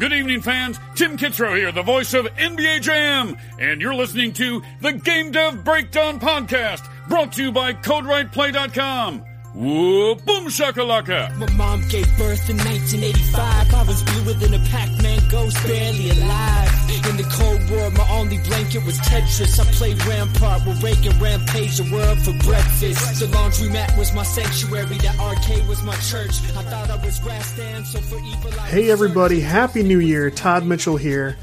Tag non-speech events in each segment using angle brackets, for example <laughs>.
Good evening, fans. Tim Kitzrow here, the voice of NBA Jam, and you're listening to the Game Dev Breakdown Podcast, brought to you by CodeWritePlay.com. Whoa, boom shakalaka! My mom gave birth in 1985. I was bluer than a Pac-Man ghost, barely alive. In the Cold War, my only blanket was Tetris. I played Rampart with Reagan, rampage the world for breakfast. The laundromat was my sanctuary, the arcade was my church. I thought I was grass stand, so for evil I Hey everybody, Happy New Year. Todd Mitchell here.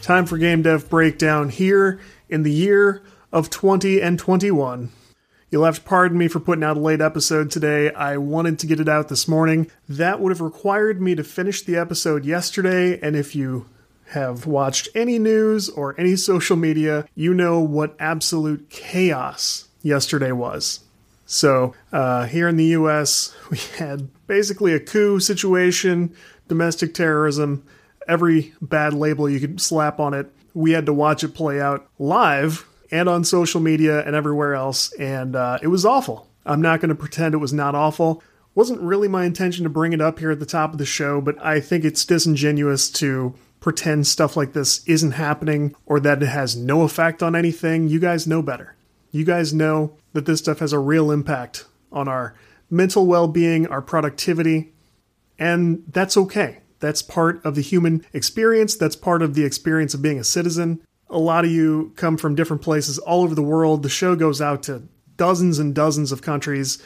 Time for Game Dev Breakdown here in the year of 20 and 21. You'll have to pardon me for putting out a late episode today. I wanted to get it out this morning. That would have required me to finish the episode yesterday, and if you have watched any news or any social media, you know what absolute chaos yesterday was. So, uh, here in the US, <laughs> we had basically a coup situation, domestic terrorism, every bad label you could slap on it. We had to watch it play out live and on social media and everywhere else, and uh, it was awful. I'm not going to pretend it was not awful. Wasn't really my intention to bring it up here at the top of the show, but I think it's disingenuous to pretend stuff like this isn't happening or that it has no effect on anything. You guys know better. You guys know that this stuff has a real impact on our mental well being, our productivity, and that's okay. That's part of the human experience. That's part of the experience of being a citizen. A lot of you come from different places all over the world. The show goes out to dozens and dozens of countries,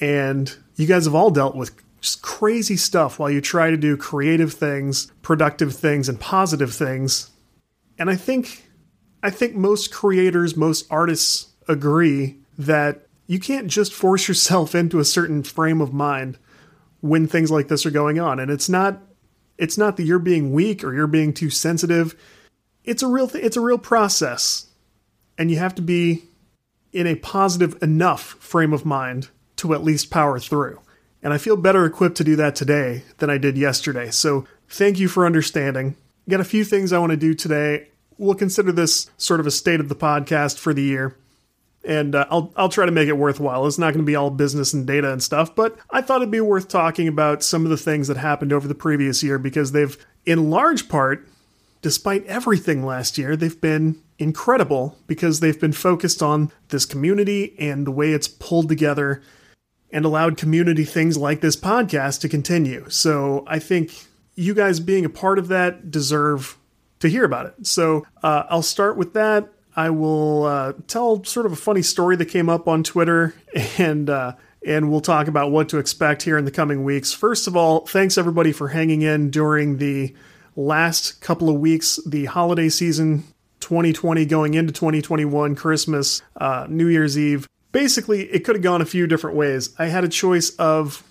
and you guys have all dealt with just crazy stuff while you try to do creative things, productive things, and positive things. And I think I think most creators, most artists agree that you can't just force yourself <laughs> into a certain frame of mind when things like this are going on. And it's not it's not that you're being weak or you're being too sensitive. It's a real th- it's a real process. And you have to be in a positive enough frame of mind to at least power through. And I feel better equipped to do that today than I did yesterday. So thank you for understanding. Got a few things I want to do today. We'll consider this sort of a state of the podcast for the year and uh, I'll I'll try to make it worthwhile. It's not going to be all business and data and stuff, but I thought it'd be worth talking about some of the things that happened over the previous year because they've, in large part, despite everything last year, they've been incredible because they've been focused on this community and the way it's pulled together and allowed community things like this podcast to continue. So I think you guys being a part of that deserve to hear about it. So uh, I'll start with that. I will uh, tell sort of a funny story that came up on Twitter, <laughs> and uh, and we'll talk about what to expect here in the coming weeks. First of all, thanks everybody for hanging in during the last couple of weeks, the holiday season 2020 going into 2021, Christmas, uh, New Year's Eve. Basically, it could have gone a few different ways. I had a choice of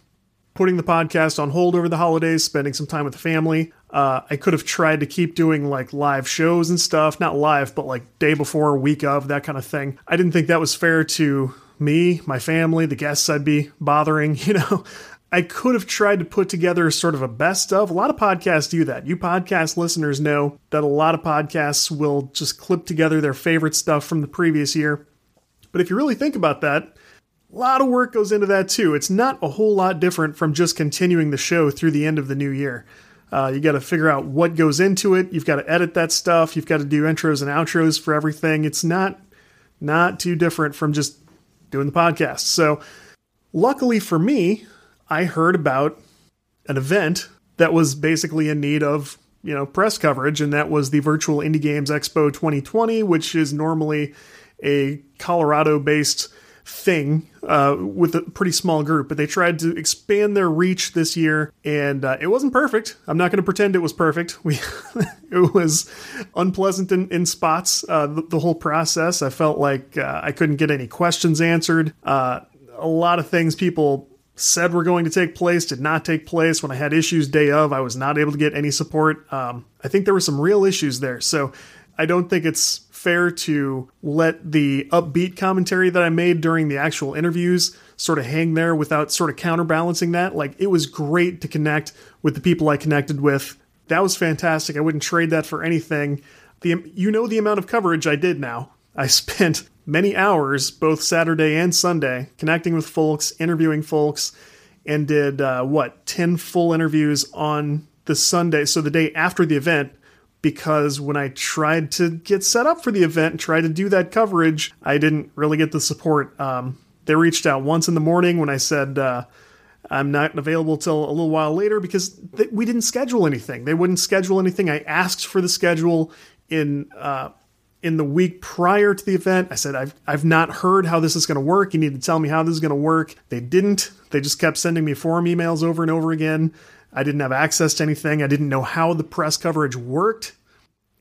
putting the podcast on hold over the holidays, spending some time with the family. Uh, I could have tried to keep doing like live shows and stuff, not live, but like day before, week of, that kind of thing. I didn't think that was fair to me, my family, the guests I'd be bothering, <laughs> you know. I could have tried to put together sort of a best of. A lot of podcasts do that. You podcast listeners know that a lot of podcasts will just clip together their favorite stuff from the previous year. But if you really think about that, a lot of work goes into that too. It's not a whole lot different from just continuing the show through the end of the new year. Uh, you got to figure out what goes into it. You've got to edit that stuff. You've got to do intros and outros for everything. It's not not too different from just doing the podcast. So, luckily for me, I heard about an event that was basically in need of you know press coverage, and that was the Virtual Indie Games Expo 2020, which is normally a Colorado-based thing uh, with a pretty small group, but they tried to expand their reach this year, and uh, it wasn't perfect. I'm not going to pretend it was perfect. We <laughs> it was unpleasant in, in spots. Uh, the, the, whole process, I felt like uh, I couldn't get any questions answered. Uh, a lot of things people said were going to take place did not take place. When I had issues day of, I was not able to get any support. Um, I think there were some real issues there, so I don't think it's fair to let the upbeat commentary that I made during the actual interviews sort of hang there without sort of counterbalancing that. Like, it was great to connect with the people I connected with. That was fantastic. I wouldn't trade that for anything. The, you know the amount of coverage I did now. I <laughs> spent many hours, both Saturday and Sunday, connecting with folks, interviewing folks, and did uh, what, 10 full interviews on the Sunday, so the day after the event, because when I tried to get set up for the event and try to do that coverage, I didn't really get the support. Um, they reached out once in the morning when I said uh, I'm not available till a little while later because th- we didn't schedule anything. They wouldn't schedule anything. I asked for the schedule in uh, in the week prior to the event. I said I've I've not heard how this is going to work. You need to tell me how this is going to work. They didn't. They just kept sending me forum emails over and over again. I didn't have access to anything. I didn't know how the press coverage worked.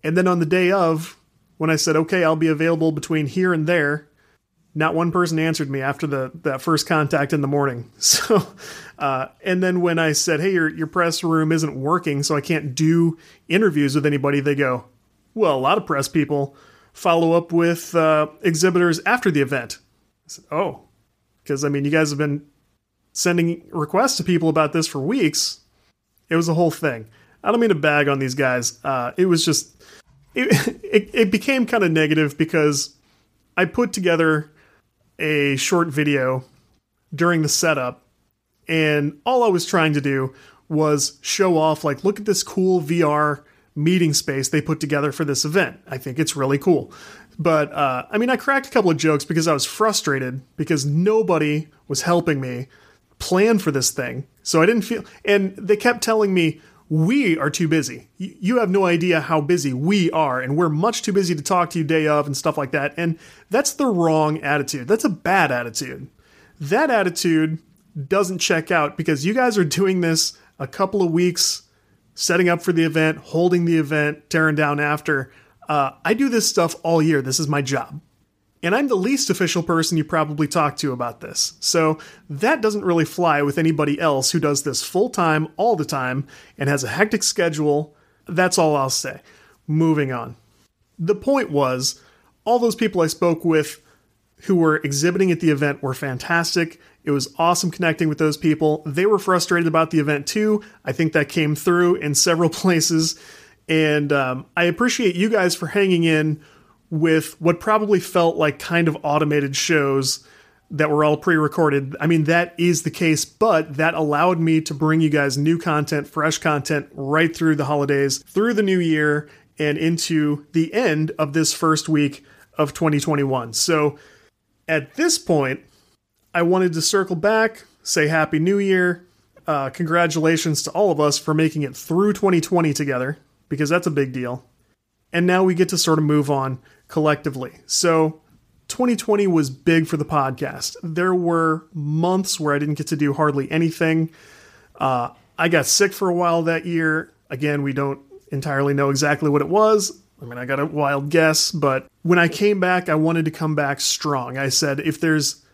And then on the day of, when I said, okay, I'll be available between here and there, not one person answered me after the that first contact in the morning. <laughs> So, uh, and then when I said, "Hey, your your press room isn't working, so I can't do interviews with anybody," they go, "Well, a lot of press people follow up with uh, exhibitors after the event." I said, "Oh, because I mean, you guys have been sending requests to people about this for weeks. It was a whole thing. I don't mean to bag on these guys. Uh, it was just it, <laughs> it, it became kind of negative because I put together." a short video during the setup, and all I was trying to do was show off, like, look at this cool VR meeting space they put together for this event. I think it's really cool. But uh, I mean, I cracked a couple of jokes because I was frustrated because nobody was helping me plan for this thing. So I didn't feel, and they kept telling me, we are too busy. You have no idea how busy we are, and we're much too busy to talk to you day of and stuff like that. And that's the wrong attitude. That's a bad attitude. That attitude doesn't check out because you guys are doing this a couple of weeks, setting up for the event, holding the event, tearing down after. Uh, I do this stuff all year. This is my job. And I'm the least official person you probably talk to about this. So that doesn't really fly with anybody else who does this full time, all the time, and has a hectic schedule. That's all I'll say. Moving on. The point was, all those people I spoke with who were exhibiting at the event were fantastic. It was awesome connecting with those people. They were frustrated about the event too. I think that came through in several <laughs> places. And um, I appreciate you guys for hanging in with what probably felt like kind of automated shows that were all pre-recorded. I mean, that is the case, but that allowed me to bring you guys new content, fresh content right through the holidays, through the new year, and into the end of this first week of 2021. So at this point, I wanted to circle back, say Happy New Year. Uh, congratulations to all of us for making it through 2020 together, because that's a big deal. And now we get to sort of move on collectively. So 2020 was big for the podcast. There were months where I didn't get to do hardly anything. Uh, I got sick for a while that year. Again, we don't entirely know exactly what it was. I mean, I got a wild guess, but when I came back, I wanted to come back strong. I said, if there's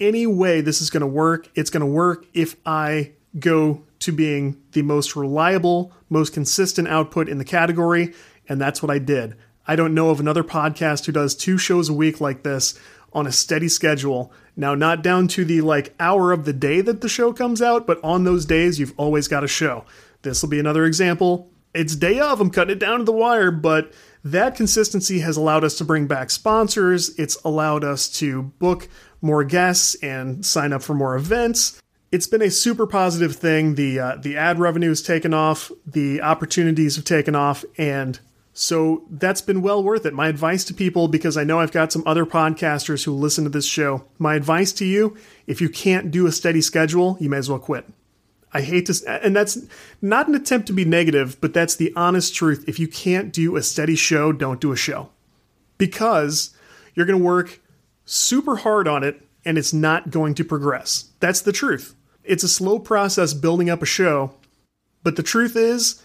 any way this is going to work, it's going to work if I go to being the most reliable, most consistent output in the category. And that's what I did. I don't know of another podcast who does two shows a week like this on a steady schedule. Now, not down to the like hour of the day that the show comes out, but on those days, you've always got a show. This will be another example. It's day of, I'm cutting it down to the wire, but that consistency has allowed us to bring back sponsors. It's allowed us to book more guests and sign up for more events. It's been a super positive thing. The uh, the ad revenue has taken off, the opportunities have taken off, and so that's been well worth it. My advice to people, because I know I've got some other podcasters who listen to this show, my advice to you if you can't do a steady schedule, you may as well quit. I hate to, and that's not an attempt to be negative, but that's the honest truth. If you can't do a steady show, don't do a show because you're going to work super hard on it and it's not going to progress. That's the truth. It's a slow process building up a show, but the truth is,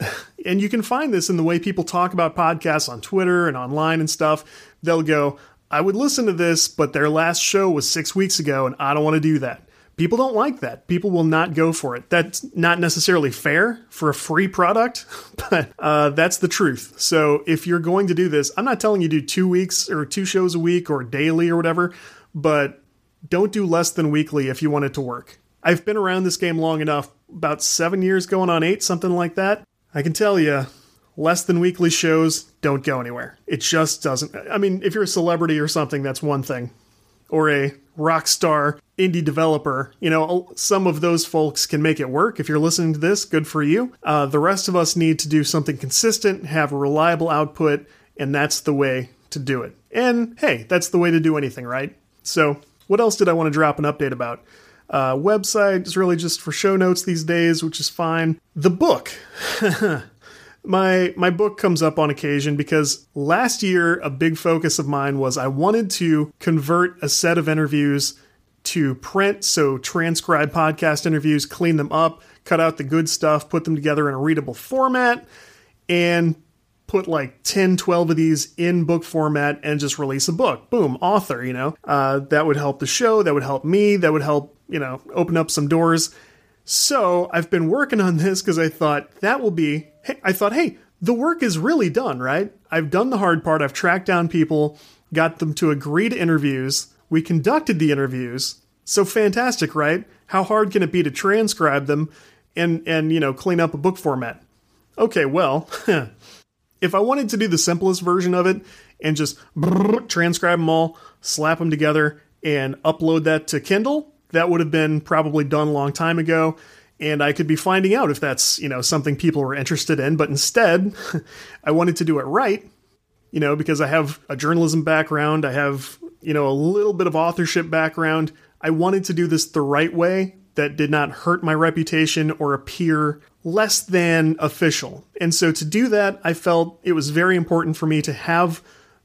<laughs> and you can find this in the way people talk about podcasts on Twitter and online and stuff. They'll go, I would listen to this, but their last show was six weeks ago, and I don't want to do that. People don't like that. People will not go for it. That's not necessarily fair for a free product, <laughs> but uh, that's the truth. So if you're going to do this, I'm not telling you do two weeks or two shows a week or daily or whatever, but don't do less than weekly if you want it to work. I've been around this game long enough, about seven years going on eight, something like that. I can tell you, less than weekly shows don't go anywhere. It just doesn't. I mean, if you're a celebrity or something, that's one thing. Or a rock star indie developer. You know, some of those folks can make it work. If you're listening to this, good for you. Uh, the rest of us need to do something consistent, have a reliable output, and that's the way to do it. And hey, that's the way to do anything, right? So, what else did I want to drop an update about? Uh, website is really just for show notes these days, which is fine. The book. <laughs> my my book comes up on occasion because last year a big focus of mine was I wanted to convert a set of interviews to print, so transcribe podcast interviews, clean them up, cut out the good stuff, put them together in a readable format, and put like 10, 12 of these in book format and just release a book. Boom, author, you know. Uh, that would help the show, that would help me, that would help, you know, open up some doors. So I've been working on this because I thought that will be, hey, I thought, hey, the work is really done, right? I've done the hard part. I've tracked down people, got them to agree to interviews. We conducted the interviews. So fantastic, right? How hard can it be to transcribe them and and you know, clean up a book format? Okay, well, <laughs> if I wanted to do the simplest version of it and just transcribe them all, slap them together and upload that to Kindle, that would have been probably done a long time ago and I could be finding out if that's, you know, something people were interested in, but instead <laughs> I wanted to do it right, you know, because I have a journalism background, I have, you know, a little bit of authorship background. I wanted to do this the right way that did not hurt my reputation or appear less than official. And so to do that, I felt it was very important for me to have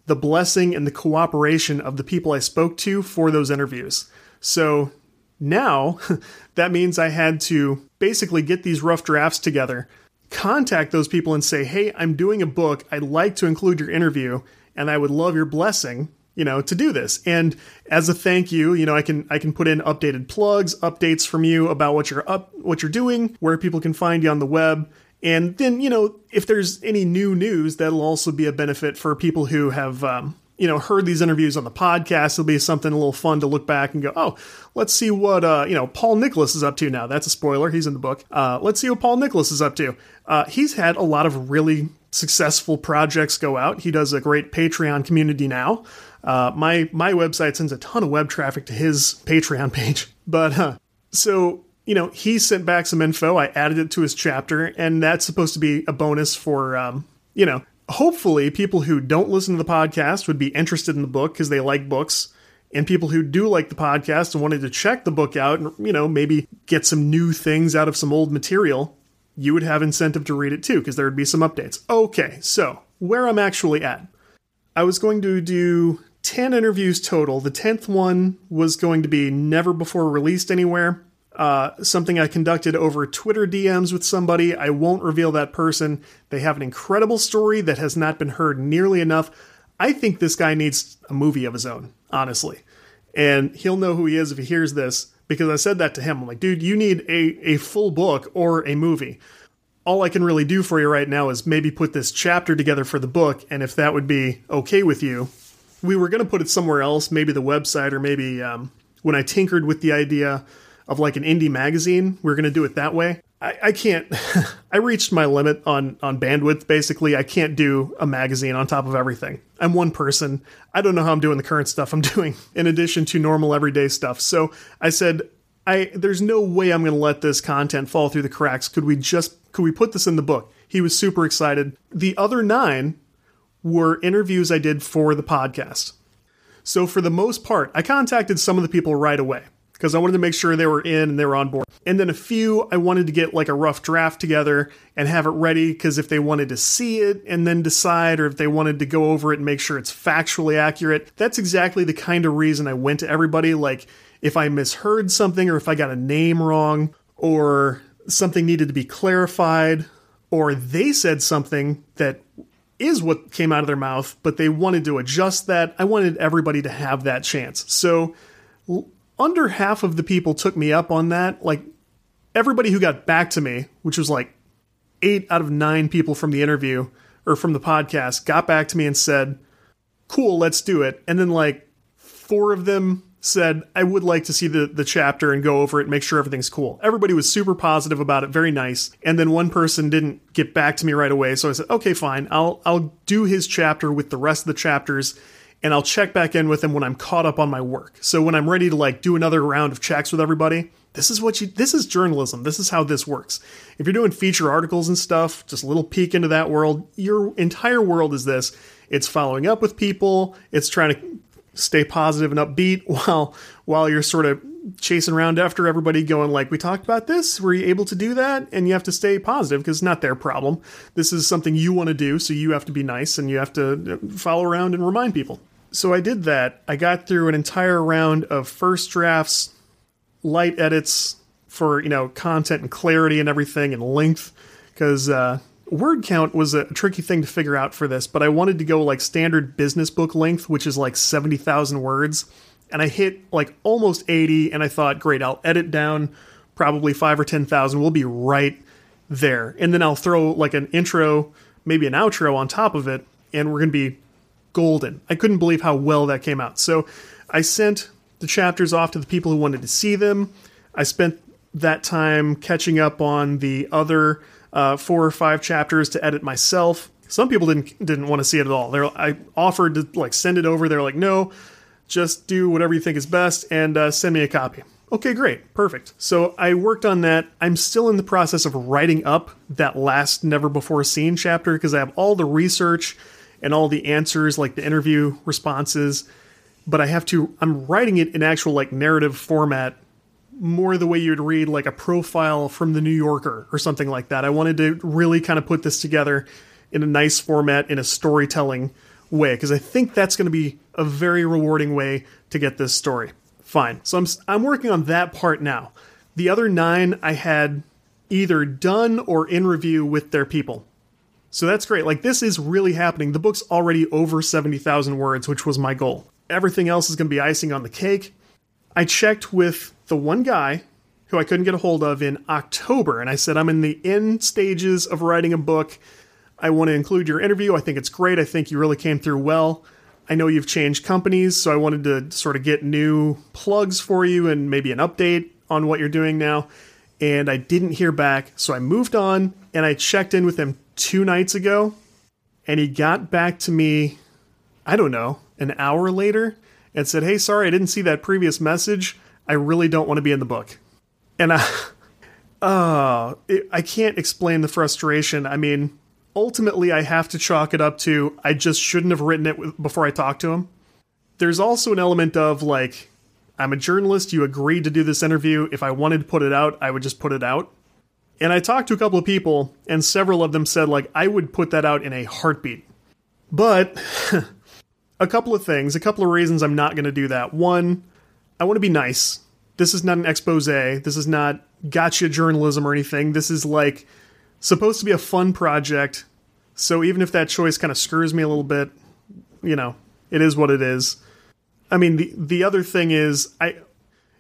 the blessing and the cooperation of the people I spoke to for those interviews. So now, <laughs> that means I had to basically get these rough drafts together, contact those people and say, hey, I'm doing a book. I'd like to include your interview, and I would love your blessing you know to do this and as a thank you you know i can i can put in updated plugs updates from you about what you're up what you're doing where people can find you on the web and then you know if there's any new news that'll also be a benefit for people who have um, you know, heard these interviews on the podcast, it'll be something a little fun to look back and go, oh, let's see what, uh, you know, Paul Nicholas is up to now. That's a spoiler. He's in the book. Uh, let's see what Paul Nicholas is up to. Uh, he's had a lot of really successful projects go out. He does a great Patreon community now. Uh, my my website sends a ton of web traffic to his Patreon <laughs> page. But uh, so you know, he sent back some info. I added it to his chapter, and that's supposed to be a bonus for um, you know hopefully people who don't listen to the podcast would be interested in the book because they like books. And people who do like the podcast and wanted to check the book out and you know maybe get some new things out of some old material you would have incentive to read it too because there would be some updates. Okay so where i'm actually at. I was going to do 10 interviews total. The 10th one was going to be never before released anywhere uh, something I conducted over Twitter DMs with somebody. I won't reveal that person. They have an incredible story that has not been heard nearly enough. I think this guy needs a movie of his own, honestly. And he'll know who he is if he hears this because I said that to him. I'm like, dude, you need a, a full book or a movie. All I can really do for you right now is maybe put this chapter together for the book, and if that would be okay with you, we were going to put it somewhere else, maybe the website, or maybe um, when I tinkered with the idea of like an indie magazine. We are going to do it that way. I, I can't. <laughs> I reached my limit on on bandwidth. Basically, I can't do a magazine on top of everything. I'm one person. I don't know how I'm doing the current stuff I'm <laughs> doing in addition to normal everyday stuff. So I said, I there's no way I'm going to let this content fall through the cracks. Could we just could we put this in the book? He was super excited. The other nine were interviews I did for the podcast. So for the most part, I contacted some of the people right away because I wanted to make sure they were in and they were on board. And then a few I wanted to get like a rough draft together and have it ready because if they wanted to see it and then decide, or if they wanted to go over it and make sure it's factually accurate, that's exactly the kind of reason I went to everybody. Like if I misheard something or if I got a name wrong or something needed to be clarified or they said something that is what came out of their mouth, but they wanted to adjust that. I wanted everybody to have that chance. So under half of the people took me up on that. Like everybody who got back to me, which was like eight out of nine people from the interview or from the podcast, got back to me and said, Cool, let's do it. And then like four of them said, I would like to see the, the chapter and go over it and make sure everything's cool. Everybody was super positive about it, very nice. And then one person didn't get back to me right away. So I said, okay, fine. I'll I'll do his chapter with the rest of the chapters and I'll check back in with them when I'm caught up on my work. So when I'm ready to like do another round of checks with everybody, this is what you this is journalism. This is how this works. If you're doing feature articles and stuff, just a little peek into that world, your entire world is this. It's following up with people, it's trying to stay positive and upbeat <laughs> while while you're sort of chasing around after everybody going like we talked about this. Were you able to do that? And you have to stay positive because it's not their problem. This is something you want to do so you have to be nice and you have to uh, follow around and remind people. So i did that. I got through an entire round of first drafts light edits for you know content and clarity and everything and length because uh, word count was a tricky thing to figure out for this but i wanted to go like standard business book length which is like 70000 words and I hit like almost 80 and I thought, great, I'll edit down probably 5 or 10,000. We'll be right there. And then I'll throw like an intro, maybe an outro on top of it and we're going to be golden. I couldn't believe how well that came out. So I sent the chapters off to the people who wanted to see them. I spent that time catching up on the other uh, four or five chapters to edit myself. Some people didn't didn't want to see it at all. They're I offered to like send it over. They're like, no, just do whatever you think is best and uh, send me a copy. Okay, great, perfect. So I worked on that. I'm still in the process of writing up that last never before seen chapter because I have all the research and all the answers, like the interview responses. But I have to, I'm writing it in actual like narrative format, more the way you'd read like a profile from the New Yorker or something like that. I wanted to really kind of put this together in a nice format, in a storytelling way because I think that's going to be a very rewarding way to get this story. Fine. So I'm I'm working on that part now. The other 9 I had either done or in review with their people. So that's great. Like this is really happening. The book's already over 70,000 words, which was my goal. Everything else is going to be icing on the cake. I checked with the one guy who I couldn't get a hold of in October and I said I'm in the end stages of writing a book I want to include your interview. I think it's great. I think you really came through well. I know you've changed companies, so I wanted to sort of get new plugs for you and maybe an update on what you're doing now. And I didn't hear back, so I moved on and I checked in with him two nights ago. And he got back to me, I don't know, an hour later and said, Hey, sorry, I didn't see that previous message. I really don't want to be in the book. And I, <laughs> uh, it, I can't explain the frustration. I mean, ultimately I have to chalk it up to I just shouldn't have written it before I talked to him. There's also an element of like I'm a journalist, you agreed to do this interview. If I wanted to put it out, I would just put it out. And I talked to a couple of people and several of them said like I would put that out in a heartbeat. But <laughs> a couple of things, a couple of reasons I'm not going to do that. One, I want to be nice. This is not an expose. This is not gotcha journalism or anything. This is like supposed to be a fun project. So even if that choice kind of screws me a little bit, you know, it is what it is. I mean, the the other thing is I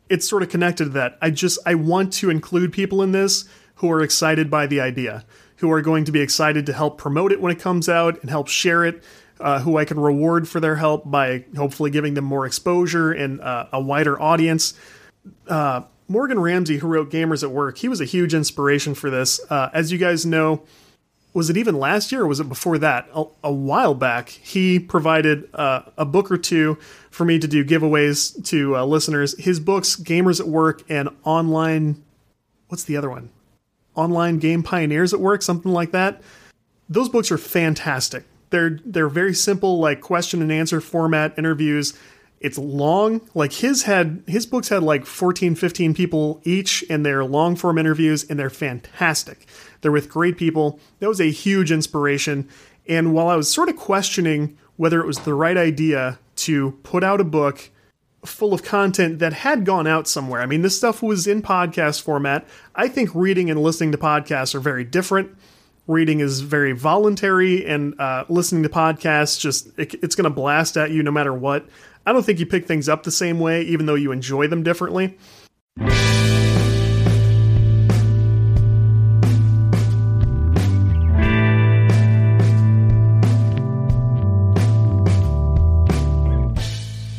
it's sort of connected to that. I just I want to include people in this who are excited by the idea, who are going to be excited to help promote it when it comes out and help share it, uh, who I can reward for their help by hopefully giving them more exposure and uh, a wider audience. Uh, Morgan Ramsay, who wrote Gamers at Work, he was a huge inspiration for this. Uh, as you guys know, was it even last year or was it before that? A, a while back, he provided uh, a book or two for me to do giveaways to uh, listeners. His books, Gamers at Work and Online, what's the other one? Online Game Pioneers at Work, something like that. Those books are fantastic. They're they're very simple, like question and answer format interviews it's long. Like his had his books had like 14 15 people each and they're long form interviews and they're fantastic. They're with great people. That was a huge inspiration. And while i was sort of questioning whether it was the right idea to put out a book full of content that had gone out somewhere i mean this stuff was in podcast format. I think reading and listening to podcasts are very different. Reading is very voluntary and uh, listening to podcasts just it, it's going to blast at you no matter what I don't think you pick things up the same way, even though you enjoy them differently.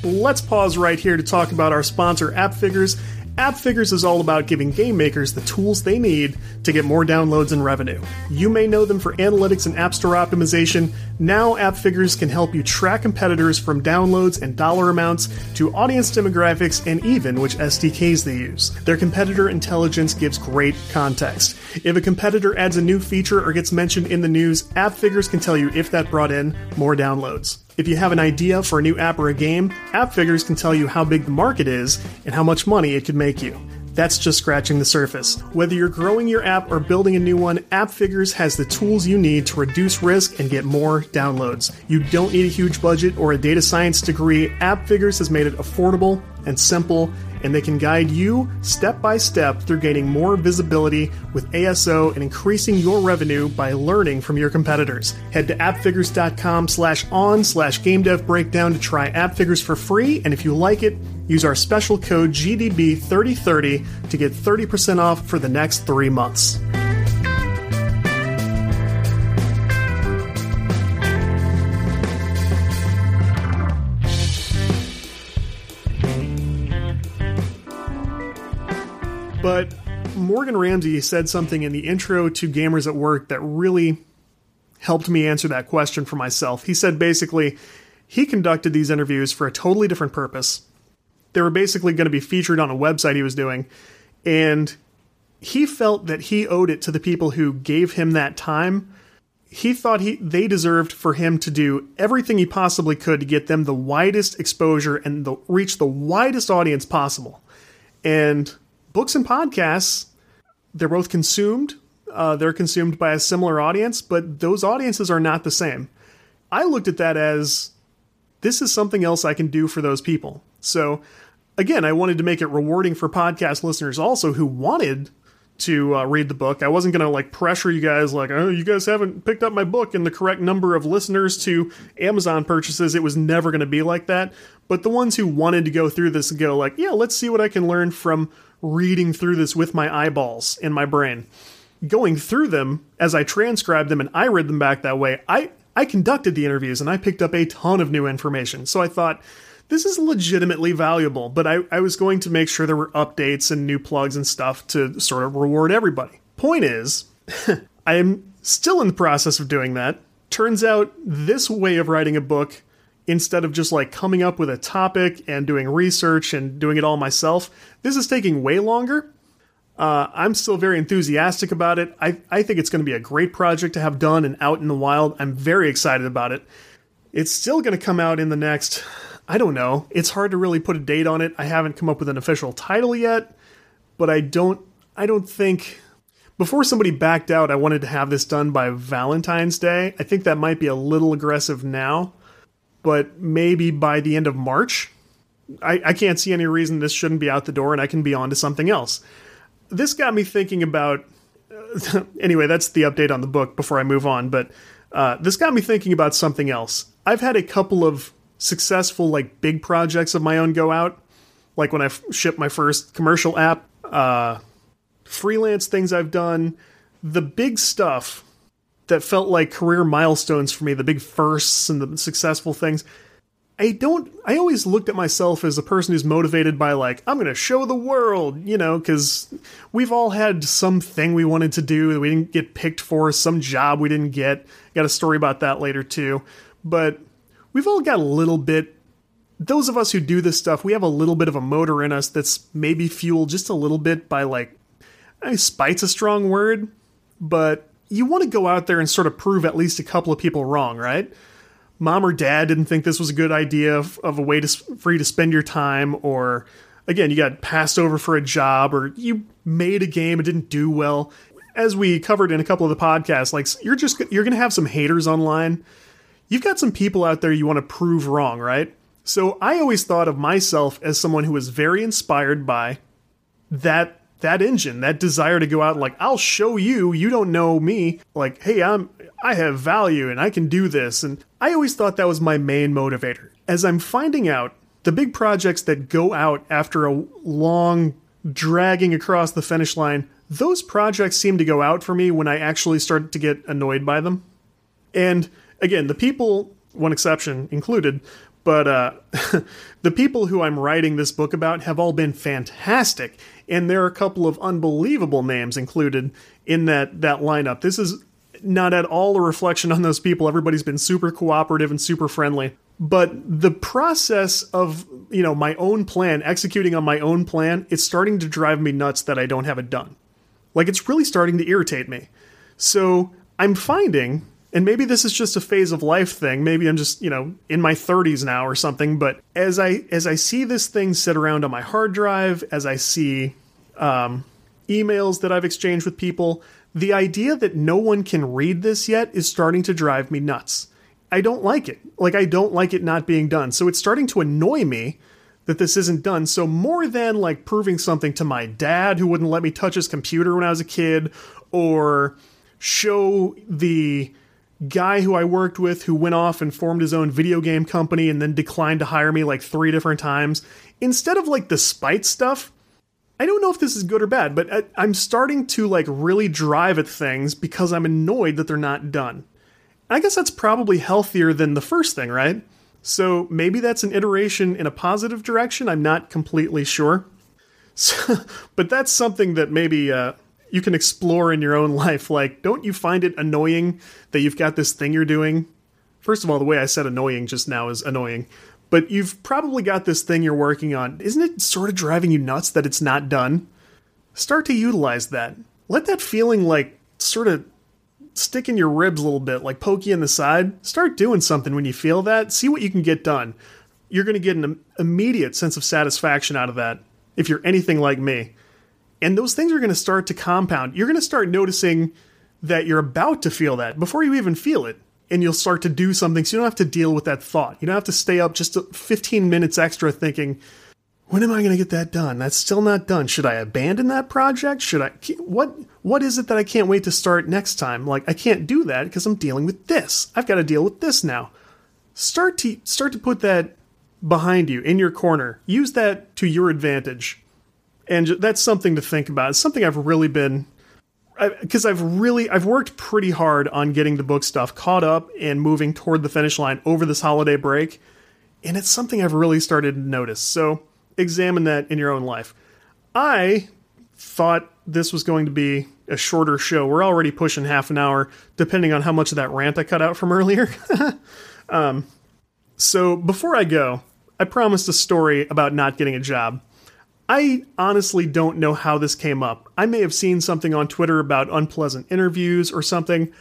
Let's pause right here to talk about our sponsor, AppFigures. AppFigures is all about giving game makers the tools they need to get more downloads and revenue. You may know them for analytics and App Store optimization. Now, AppFigures can help you track competitors from downloads and dollar amounts to audience demographics and even which SDKs they use. Their competitor intelligence gives great context. If a competitor adds a new feature or gets mentioned in the news, AppFigures can tell you if that brought in more downloads. If you have an idea for a new app or a game, AppFigures can tell you how big the market is and how much money it could make you. That's just scratching the surface. Whether you're growing your app or building a new one, AppFigures has the tools you need to reduce risk and get more downloads. You don't need a huge budget or a data science degree. AppFigures has made it affordable and simple and they can guide you step by step through gaining more visibility with ASO and increasing your revenue by learning from your competitors. Head to appfigures.com slash on slash game dev breakdown to try AppFigures for free, and if you like it, use our special code GDB3030 to get 30% off for the next three months. But Morgan Ramsay said something in the intro to Gamers at Work that really helped me answer that question for myself. He said basically, he conducted these interviews for a totally different purpose. They were basically going to be featured on a website he was doing, and he felt that he owed it to the people who gave him that time. He thought he they deserved for him to do everything he possibly could to get them the widest exposure and the, reach the widest audience possible. And books and podcasts, they're both consumed. Uh, they're consumed by a similar audience, but those audiences are not the same. I looked at that as this is something else I can do for those people. So, again, I wanted to make it rewarding for podcast listeners also who wanted to uh, read the book. I wasn't going to like pressure you guys like, "Oh, you guys haven't picked up my book and the correct number of listeners to Amazon purchases." It was never going to be like that. But the ones who wanted to go through this and go like, "Yeah, let's see what I can learn from reading through this with my eyeballs in my brain. Going through them as I transcribed them and I read them back that way, I, I conducted the interviews and I picked up a ton of new information. So I thought, this is legitimately valuable, but I, I was going to make sure there were updates and new plugs and stuff to sort of reward everybody. Point is, <laughs> I am still in the process of doing that. Turns out this way of writing a book instead of just like coming up with a topic and doing research and doing it all myself. This is taking way longer. Uh, I'm still very enthusiastic about it. I, I think it's going to be a great project to have done and out in the wild. I'm very excited about it. It's still going to come out in the next, I don't know. It's hard to really put a date on it. I haven't come up with an official title yet, but I don't I don't think before somebody backed out, I wanted to have this done by Valentine's Day. I think that might be a little aggressive now but maybe by the end of March. I, I can't see any reason this shouldn't be out the door and I can be on to something else. This got me thinking about. <laughs> Anyway, that's the update on the book before I move on, but uh, this got me thinking about something else. I've had a couple of successful, like, big projects of my own go out, like when I f- shipped my first commercial app, uh, freelance things I've done. The big stuff that felt like career milestones for me, the big firsts and the successful things. I don't, I always looked at myself as a person who's motivated by, like, I'm going to show the world, you know, because we've all had something we wanted to do that we didn't get picked for, some job we didn't get. Got a story about that later, too. But we've all got a little bit, those of us who do this stuff, we have a little bit of a motor in us that's maybe fueled just a little bit by, like, I mean, spite's a strong word, but you want to go out there and sort of prove at least a couple of people wrong, right? Mom or dad didn't think this was a good idea of, of a way to, for you to spend your time, or again, you got passed over for a job, or you made a game and didn't do well. As we covered in a couple of the podcasts, like you're just you're gonna have some haters online. You've got some people out there you want to prove wrong, right? So I always thought of myself as someone who was very inspired by that that engine, that desire to go out and like, I'll show you, you don't know me. Like, hey, I'm I have value and I can do this. And I always thought that was my main motivator. As I'm finding out, the big projects that go out after a long dragging across the finish line, those projects seem to go out for me when I actually start to get annoyed by them. And again, the people, one exception included, But uh, <laughs> the people who I'm writing this book about have all been fantastic, and there are a couple of unbelievable names included in that that lineup. This is not at all a reflection on those people. Everybody's been super cooperative and super friendly. But the process of, you know, my own plan, executing on my own plan, it's starting to drive me nuts that I don't have it done. Like it's really starting to irritate me. So I'm finding, and maybe this is just a phase of life thing. Maybe I'm just, you know, in my 30s now or something. But as I as I see this thing sit around on my hard drive, as I see um, emails that I've exchanged with people, the idea that no one can read this yet is starting to drive me nuts. I don't like it. Like I don't like it not being done. So it's starting to annoy me that this isn't done. So more than like proving something to my dad who wouldn't let me touch his computer when I was a kid or show the guy who I worked with who went off and formed his own video game company and then declined to hire me like 3 different times, instead of like the spite stuff, I don't know if this is good or bad, but I, I'm starting to like really drive at things because I'm annoyed that they're not done. I guess that's probably healthier than the first thing, right? So maybe that's an iteration in a positive direction. I'm not completely sure. <laughs> So, but that's something that maybe uh, you can explore in your own <laughs> life. Like, don't you find it annoying that you've got this thing you're doing? First of all, the way I said annoying just now is annoying. But you've probably got this thing you're working on. Isn't it sort of driving you nuts that it's not done? Start to utilize that. Let that feeling, like, sort of stick in your ribs a little bit, like pokey in the side. Start doing something when you feel that. See what you can get done. You're going to get an immediate sense of satisfaction out of that if you're anything like me. And those things are going to start to compound. You're going to start noticing that you're about to feel that before you even feel it. And you'll start to do something so you don't have to deal with that thought. You don't have to stay up just 15 minutes extra thinking, when am I going to get that done? That's still not done. Should I abandon that project? Should I what what is it that I can't wait to start next time? Like I can't do that because I'm dealing with this. I've got to deal with this now. Start to start to put that behind you in your corner. Use that to your advantage. And that's something to think about. It's something I've really been because I've really I've worked pretty hard on getting the book stuff caught up and moving toward the finish line over this holiday break. And it's something I've really started to notice. So examine that in your own life. I thought this was going to be a shorter show. We're already pushing half an hour, depending on how much of that rant I cut out from <laughs> earlier. um, so before I go, I promised a story about not getting a job. I honestly don't know how this came up. I may have seen something on Twitter about unpleasant interviews or something.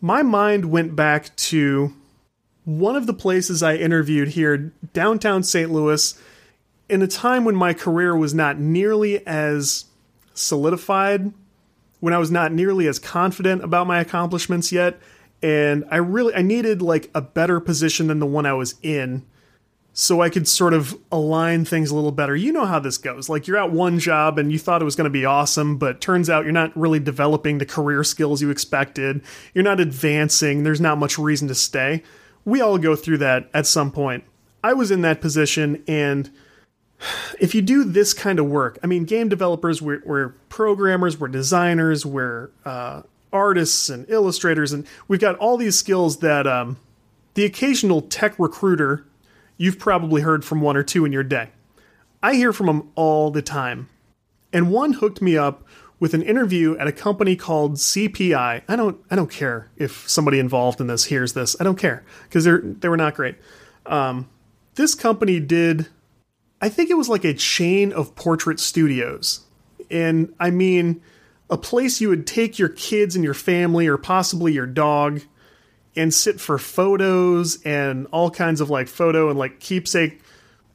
My mind went back to one of the places I interviewed here, downtown St. Louis in a time when my career was not nearly as solidified, when I was not nearly as confident about my accomplishments yet, and I really I needed like a better position than the one I was in so I could sort of align things a little better. You know how this goes. Like you're at one job and you thought it was going to be awesome, but turns out you're not really developing the career skills you expected. You're not advancing. There's not much reason to stay. We all go through that at some point. I was in that position and if you do this kind of work, I mean, game developers, we're, we're programmers, we're designers, we're uh, artists and illustrators, and we've got all these skills that um, the occasional tech recruiter, you've probably heard from one or two in your day. I hear from them all the time. And one hooked me up with an interview at a company called CPI. I don't I don't care if somebody involved in this hears this. I don't care because they're they were not great. Um, this company did I think it was like a chain of portrait studios. And I mean, a place you would take your kids and your family, or possibly your dog, and sit for photos and all kinds of like photo and like keepsake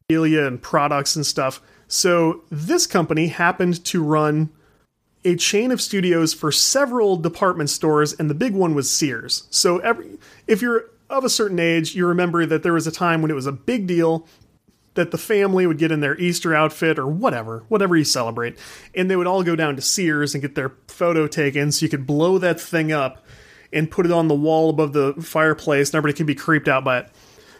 media and products and stuff. So this company happened to run a chain of studios for several department stores, and the big one was Sears. So every if you're of a certain age, you remember that there was a time when it was a big deal that the family would get in their Easter outfit or whatever, whatever you celebrate, and they would all go down to Sears and get their photo taken so you could blow that thing up and put it on the wall above the fireplace and everybody could be creeped out by it.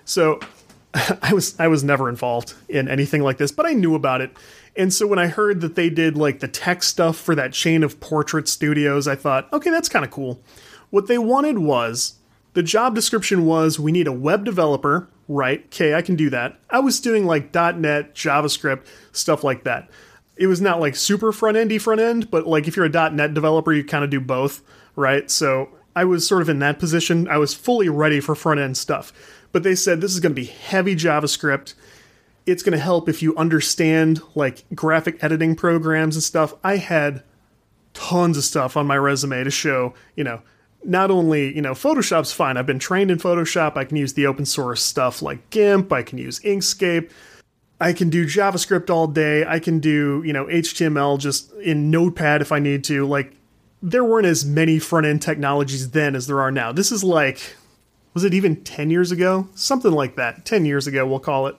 So <laughs> I was I was never involved in anything like this, but I knew about it. And so when I heard that they did like the tech stuff for that chain of portrait studios, I thought, okay, that's kind of cool. What they wanted was the job description was we need a web developer right? Okay, I can do that. I was doing like .NET, JavaScript, stuff like that. It was not like super front endy front end, but like if you're a .NET developer, you kind of do both, right? So I was sort of in that position. I was fully ready for front end stuff. But they said this is going to be heavy JavaScript. It's going to help if you understand like graphic editing programs and stuff. I had tons of stuff on my resume to show, you know, not only, you know, Photoshop's fine. I've been trained in Photoshop. I can use the open source stuff like GIMP. I can use Inkscape. I can do JavaScript all day. I can do, you know, HTML just in Notepad if I need to. Like, there weren't as many front end technologies then as there are now. This is like, was it even 10 years ago? Something like that. 10 years ago, we'll call it.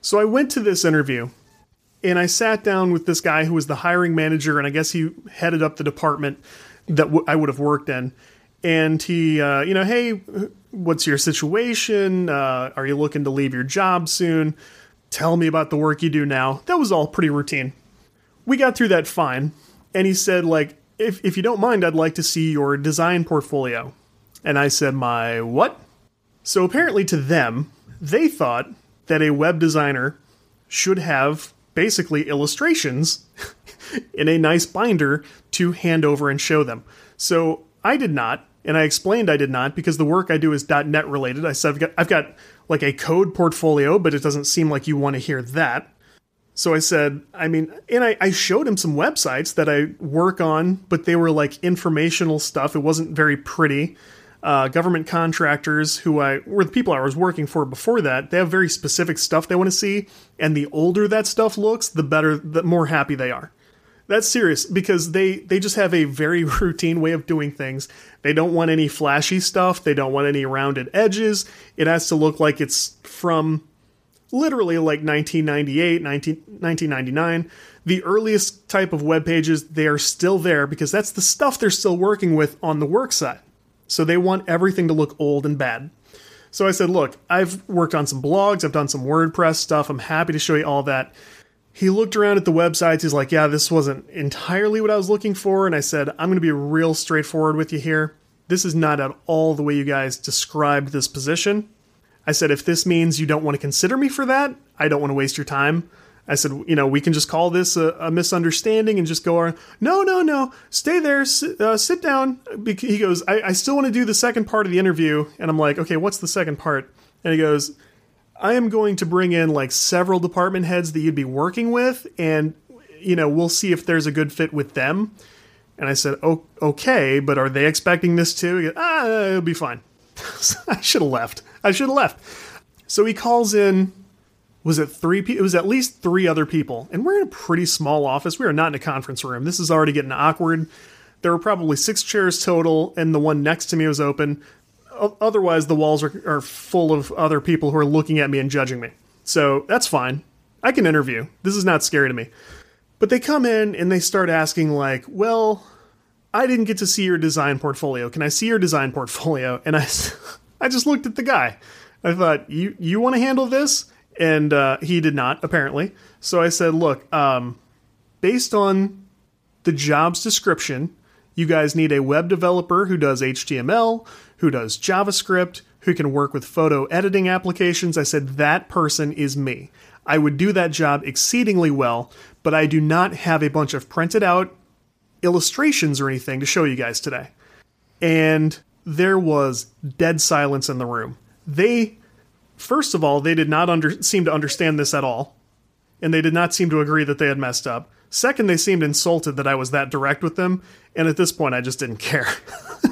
So I went to this interview and I sat down with this guy who was the hiring manager, and I guess he headed up the department that w- I would have worked in. And he, uh, you know, hey, what's your situation? Uh, are you looking to leave your job soon? Tell me about the work you do now. That was all pretty routine. We got through that fine. And he said, like, if, if you don't mind, I'd like to see your design portfolio. And I said, my what? So apparently to them, they thought that a web designer should have basically illustrations <laughs> in a nice binder to hand over and show them. So I did not, and I explained I did not because the work I do is .NET related. I said I've got, I've got like a code portfolio, but it doesn't seem like you want to hear that. So I said, I mean, and I, I showed him some websites that I work on, but they were like informational stuff. It wasn't very pretty. Uh, government contractors who I were the people I was working for before that, they have very specific stuff they want to see, and the older that stuff looks, the better, the more happy they are. That's serious because they they just have a very <laughs> routine way of doing things. They don't want any flashy stuff. They don't want any rounded edges. It has to look like it's from literally like 1998, 19, 1999. The earliest type of web pages, they are still there because that's the stuff they're still working with on the work side. So they want everything to look old and bad. So I said, look, I've worked on some blogs, I've done some WordPress stuff. I'm happy to show you all that. He looked around at the websites. He's like, yeah, this wasn't entirely what I was looking for. And I said, I'm going to be real straightforward with you here. This is not at all the way you guys described this position. I said, if this means you don't want to consider me for that, I don't want to waste your time. I said, you know, we can just call this a, a misunderstanding and just go on. No, no, no. Stay there. Sit, uh, sit down. He goes, I, I still want to do the second part of the interview. And I'm like, okay, what's the second part? And he goes, I am going to bring in like several department heads that you'd be working with, and you know we'll see if there's a good fit with them. And I said, oh, okay, but are they expecting this too? Goes, ah, it'll be fine. <laughs> I should have left. I should have left. So he calls in. Was it three? Pe- it was at least three other people, and we're in a pretty small office. We are not in a conference room. This is already getting awkward. There were probably six chairs total, and the one next to me was open otherwise the walls are, are full of other people who are looking at me and judging me. So that's fine. I can interview. This is not scary to me. But they come in and they start asking, like, well, I didn't get to see your design portfolio. Can I see your design portfolio? And I, I just looked at the guy. I thought, you, you want to handle this? And uh, he did not, apparently. So I said, look, um, based on the job's description, you guys need a web developer who does HTML, who does JavaScript, who can work with photo editing applications. I said, that person is me. I would do that job exceedingly well, but I do not have a bunch of printed out illustrations or anything to show you guys today. And there was dead silence in the room. They, first of all, they did not under, seem to understand this at all, and they did not seem to agree that they had messed up. Second, they seemed insulted that I was that direct with them, and at this point, I just didn't <laughs> care.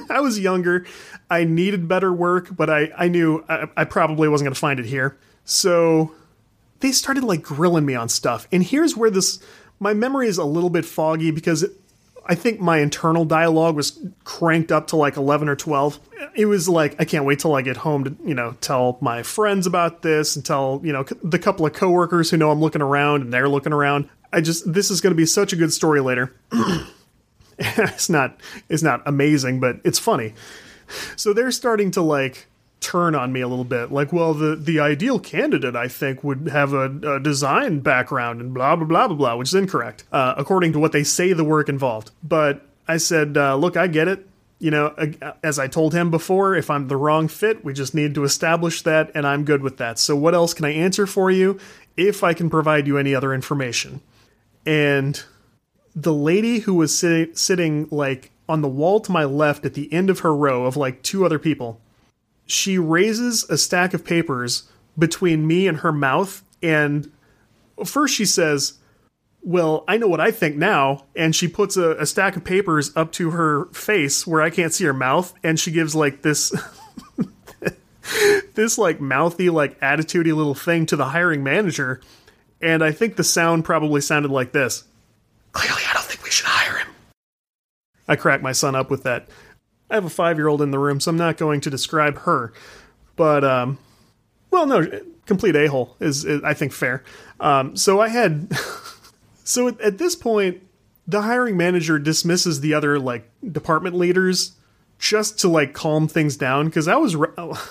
I was younger. I needed better work, but I, I knew I, I probably wasn't going to find it here. So they started like grilling me on stuff. And here's where this my memory is a little bit foggy because I think my internal dialogue was cranked up to like 11 or 12. It was like, I can't wait till I get home to, you know, tell my friends about this and tell, you know, the couple of coworkers who know I'm looking around and they're looking around. I just, this is going to be such a good story later. <clears throat> it's not, it's not amazing, but it's funny so they're starting to like turn on me a little bit like well the the ideal candidate i think would have a, a design background and blah blah blah blah blah which is incorrect uh, according to what they say the work involved but i said uh, look i get it you know, as I told him before, if I'm the wrong fit, we just need to establish that, and I'm good with that. So, what else can I answer for you if I can provide you any other information? And the lady who was sitting, sitting like on the wall to my left at the end of her row of like two other people, she raises a stack of papers between me and her mouth. And first she says, well, I know what I think now. And she puts a, a, stack of papers up to her face where I can't see her mouth. And she gives like this, <laughs> this like mouthy, like attitudey little thing to the hiring manager. And I think the sound probably sounded like this. Clearly, I don't think we should hire him. I crack my son up with that. I have a five year old in the room, so I'm not going to describe her. But, um, well, no, complete a hole is, is, I think, fair. Um, so I had. <laughs> So at, at this point, the hiring manager dismisses the other like department leaders just to like calm things down because I was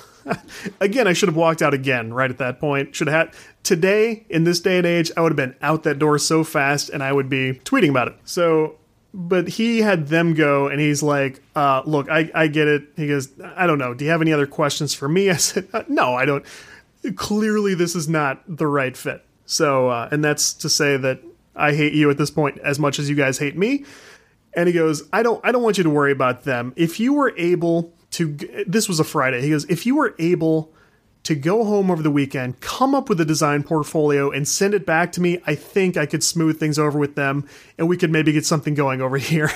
<laughs> again I should have walked out again right at that point. Should have had today in this day and age I would have been out that door so fast and I would be tweeting about it. So but he had them go and he's like uh, look I, I get it he goes i don't know do you have any other questions for me <laughs> i said uh, no i don't clearly this is not the right fit so uh, and that's to say that I hate you at this point as much as you guys hate me. And he goes, I don't, I don't want you to worry about them. If you were able to, this was a Friday. He goes, if you were able to go home over the weekend, come up with a design portfolio and send it back to me, I think I could smooth things over with them and we could maybe get something going over <laughs> here.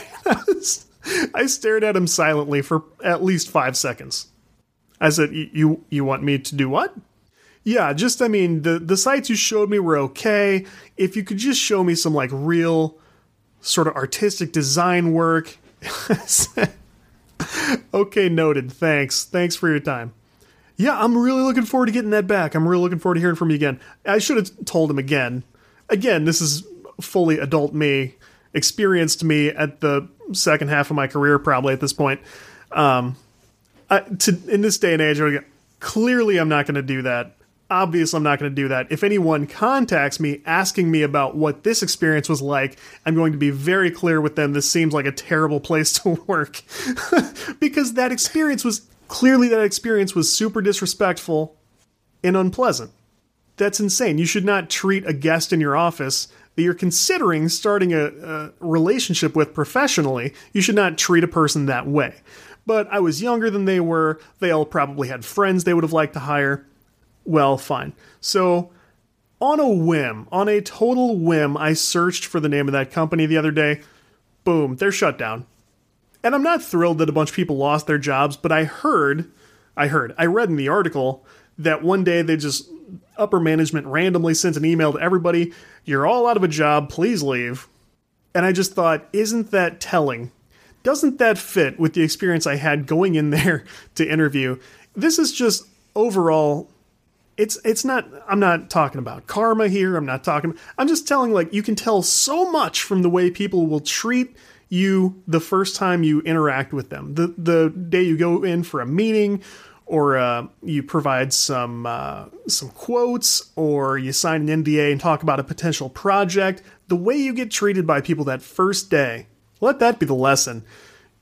I stared at him silently for at least five seconds. I said, "You you want me to do what?" Yeah, just I mean the the sites you showed me were okay. If you could just show me some like real sort of artistic design work. <laughs> okay, noted. Thanks. Thanks for your time. Yeah, I'm really looking forward to getting that back. I'm really looking forward to hearing from you again. I should have told him again. Again, this is fully adult me, experienced me at the second half of my career, probably at this point. Um, I, to in this day and age, clearly I'm not going to do that obviously I'm not going to do that. If anyone contacts me asking me about what this experience was like, I'm going to be very clear with them this seems like a terrible place <laughs> to work. <laughs> because that experience was clearly that experience was super disrespectful and unpleasant. That's insane. You should not treat a guest in your office that you're considering starting a, a relationship with professionally, you should not treat a person that way. But I was younger than they were. They all probably had friends they would have liked to hire well, fine. So, on a whim, on a total whim, I searched for the name of that company the other day. Boom, they're shut down. And I'm not thrilled that a bunch of people lost their jobs, but I heard, I heard, I read in the article that one day they just, upper management randomly sent an email to everybody, you're all out of a job, please leave. And I just thought, isn't that telling? Doesn't that fit with the experience I had going in <laughs> there to interview? This is just overall it's it's not i'm not talking about karma here i'm not talking i'm just telling like you can tell so much from the way people will treat you the first time you interact with them the the day you go in for a meeting or uh, you provide some uh, some quotes or you sign an nda and talk about a potential project the way you get treated by people that first day let that be the lesson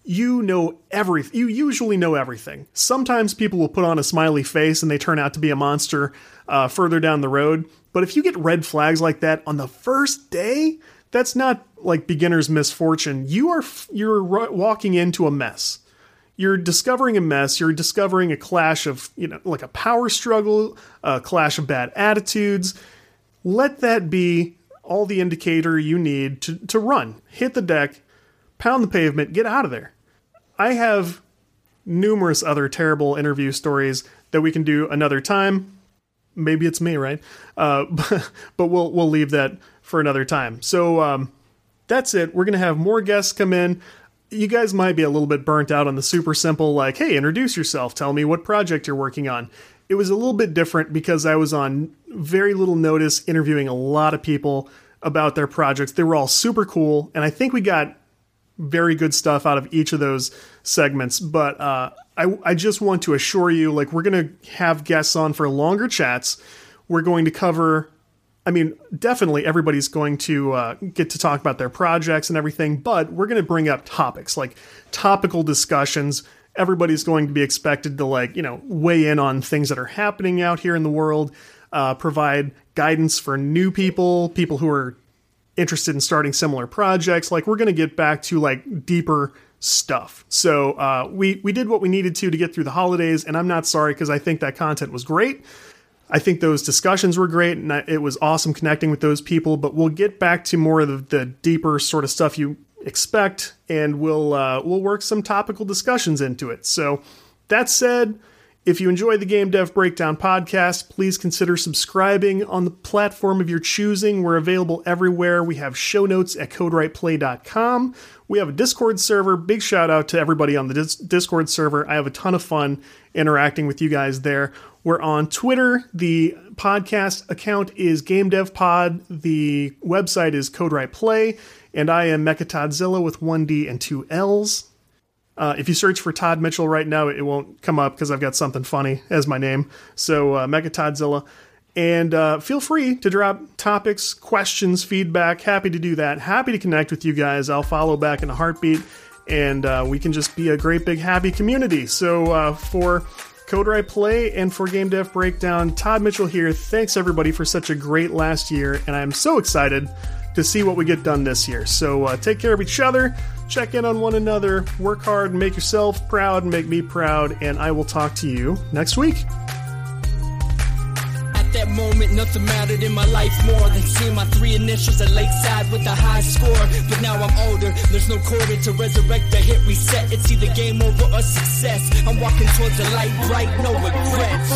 you know everything. You usually know everything. Sometimes people will put on a smiley face and they turn out to be a monster uh, further down the road. But if you get red flags like that on the first day, that's not like beginner's misfortune. You are you're walking into a mess. You're discovering a mess. You're discovering a clash of you know like a power struggle, a clash of bad attitudes. Let that be all the indicator you need to to run. Hit the deck, pound the pavement, get out of there. I have numerous other terrible interview stories that we can do another time. Maybe it's me, right? Uh, but, <laughs> but we'll we'll leave that for another time. So um, that's it. We're gonna have more guests come in. You guys might be a little bit burnt out on the super simple, like, hey, introduce yourself, tell me what project you're working on. It was a little bit different because I was on very little notice interviewing a lot of people about their projects. They were all super cool, and I think we got very good stuff out of each of those segments. But uh, I, I just want to assure you, like, we're going to have guests on for longer chats. We're going to cover I mean, definitely everybody's going to uh, get to talk about their projects and everything, but we're going to bring up topics like topical discussions. Everybody's going to be expected to, like, you know, weigh in on things that are happening out here in the world, uh, provide guidance for new people, people who are interested in starting similar projects. Like, we're going to get back to, like, deeper stuff. So uh, we we did what we needed to to get through the holidays, and I'm not sorry because I think that content was great. I think those discussions were great, and it was awesome connecting with those people. But we'll get back to more of the, the deeper sort of stuff you expect, and we'll uh, we'll work some topical discussions into it. So that said. If you enjoy the Game Dev Breakdown podcast, please consider subscribing on the platform of your choosing. We're available everywhere. We have show notes at codewriteplay.com. We have a Discord server. Big shout out to everybody on the Dis- Discord server. I have a ton of fun interacting with you guys there. We're on Twitter. The podcast account is GameDevPod. The website is CodeWritePlay. And I am Mechatodzilla with one D and two L's. Uh, if you search for Todd Mitchell right now, it won't come up because I've got something funny as my name. So, uh, Mechatodzilla. And uh, feel free to drop topics, questions, feedback. Happy to do that. Happy to connect with you guys. I'll follow back in a heartbeat, and uh, we can just be a great big happy community. So uh, for Code Play and for Game Dev Breakdown, Todd Mitchell here. Thanks everybody for such a great last year, and I'm so excited to see what we get done this year. So uh, take care of each other, check in on one another, work hard, make yourself proud, make me proud. And I will talk to you next week that moment, nothing mattered in my life more than seeing my three initials at Lakeside with a high score. But now I'm older, there's no quarter to resurrect the hit reset. It's either game over or success. I'm walking towards the light, bright, no regrets.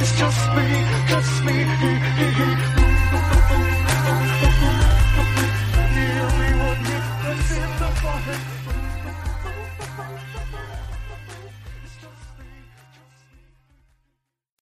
It's just me, just me.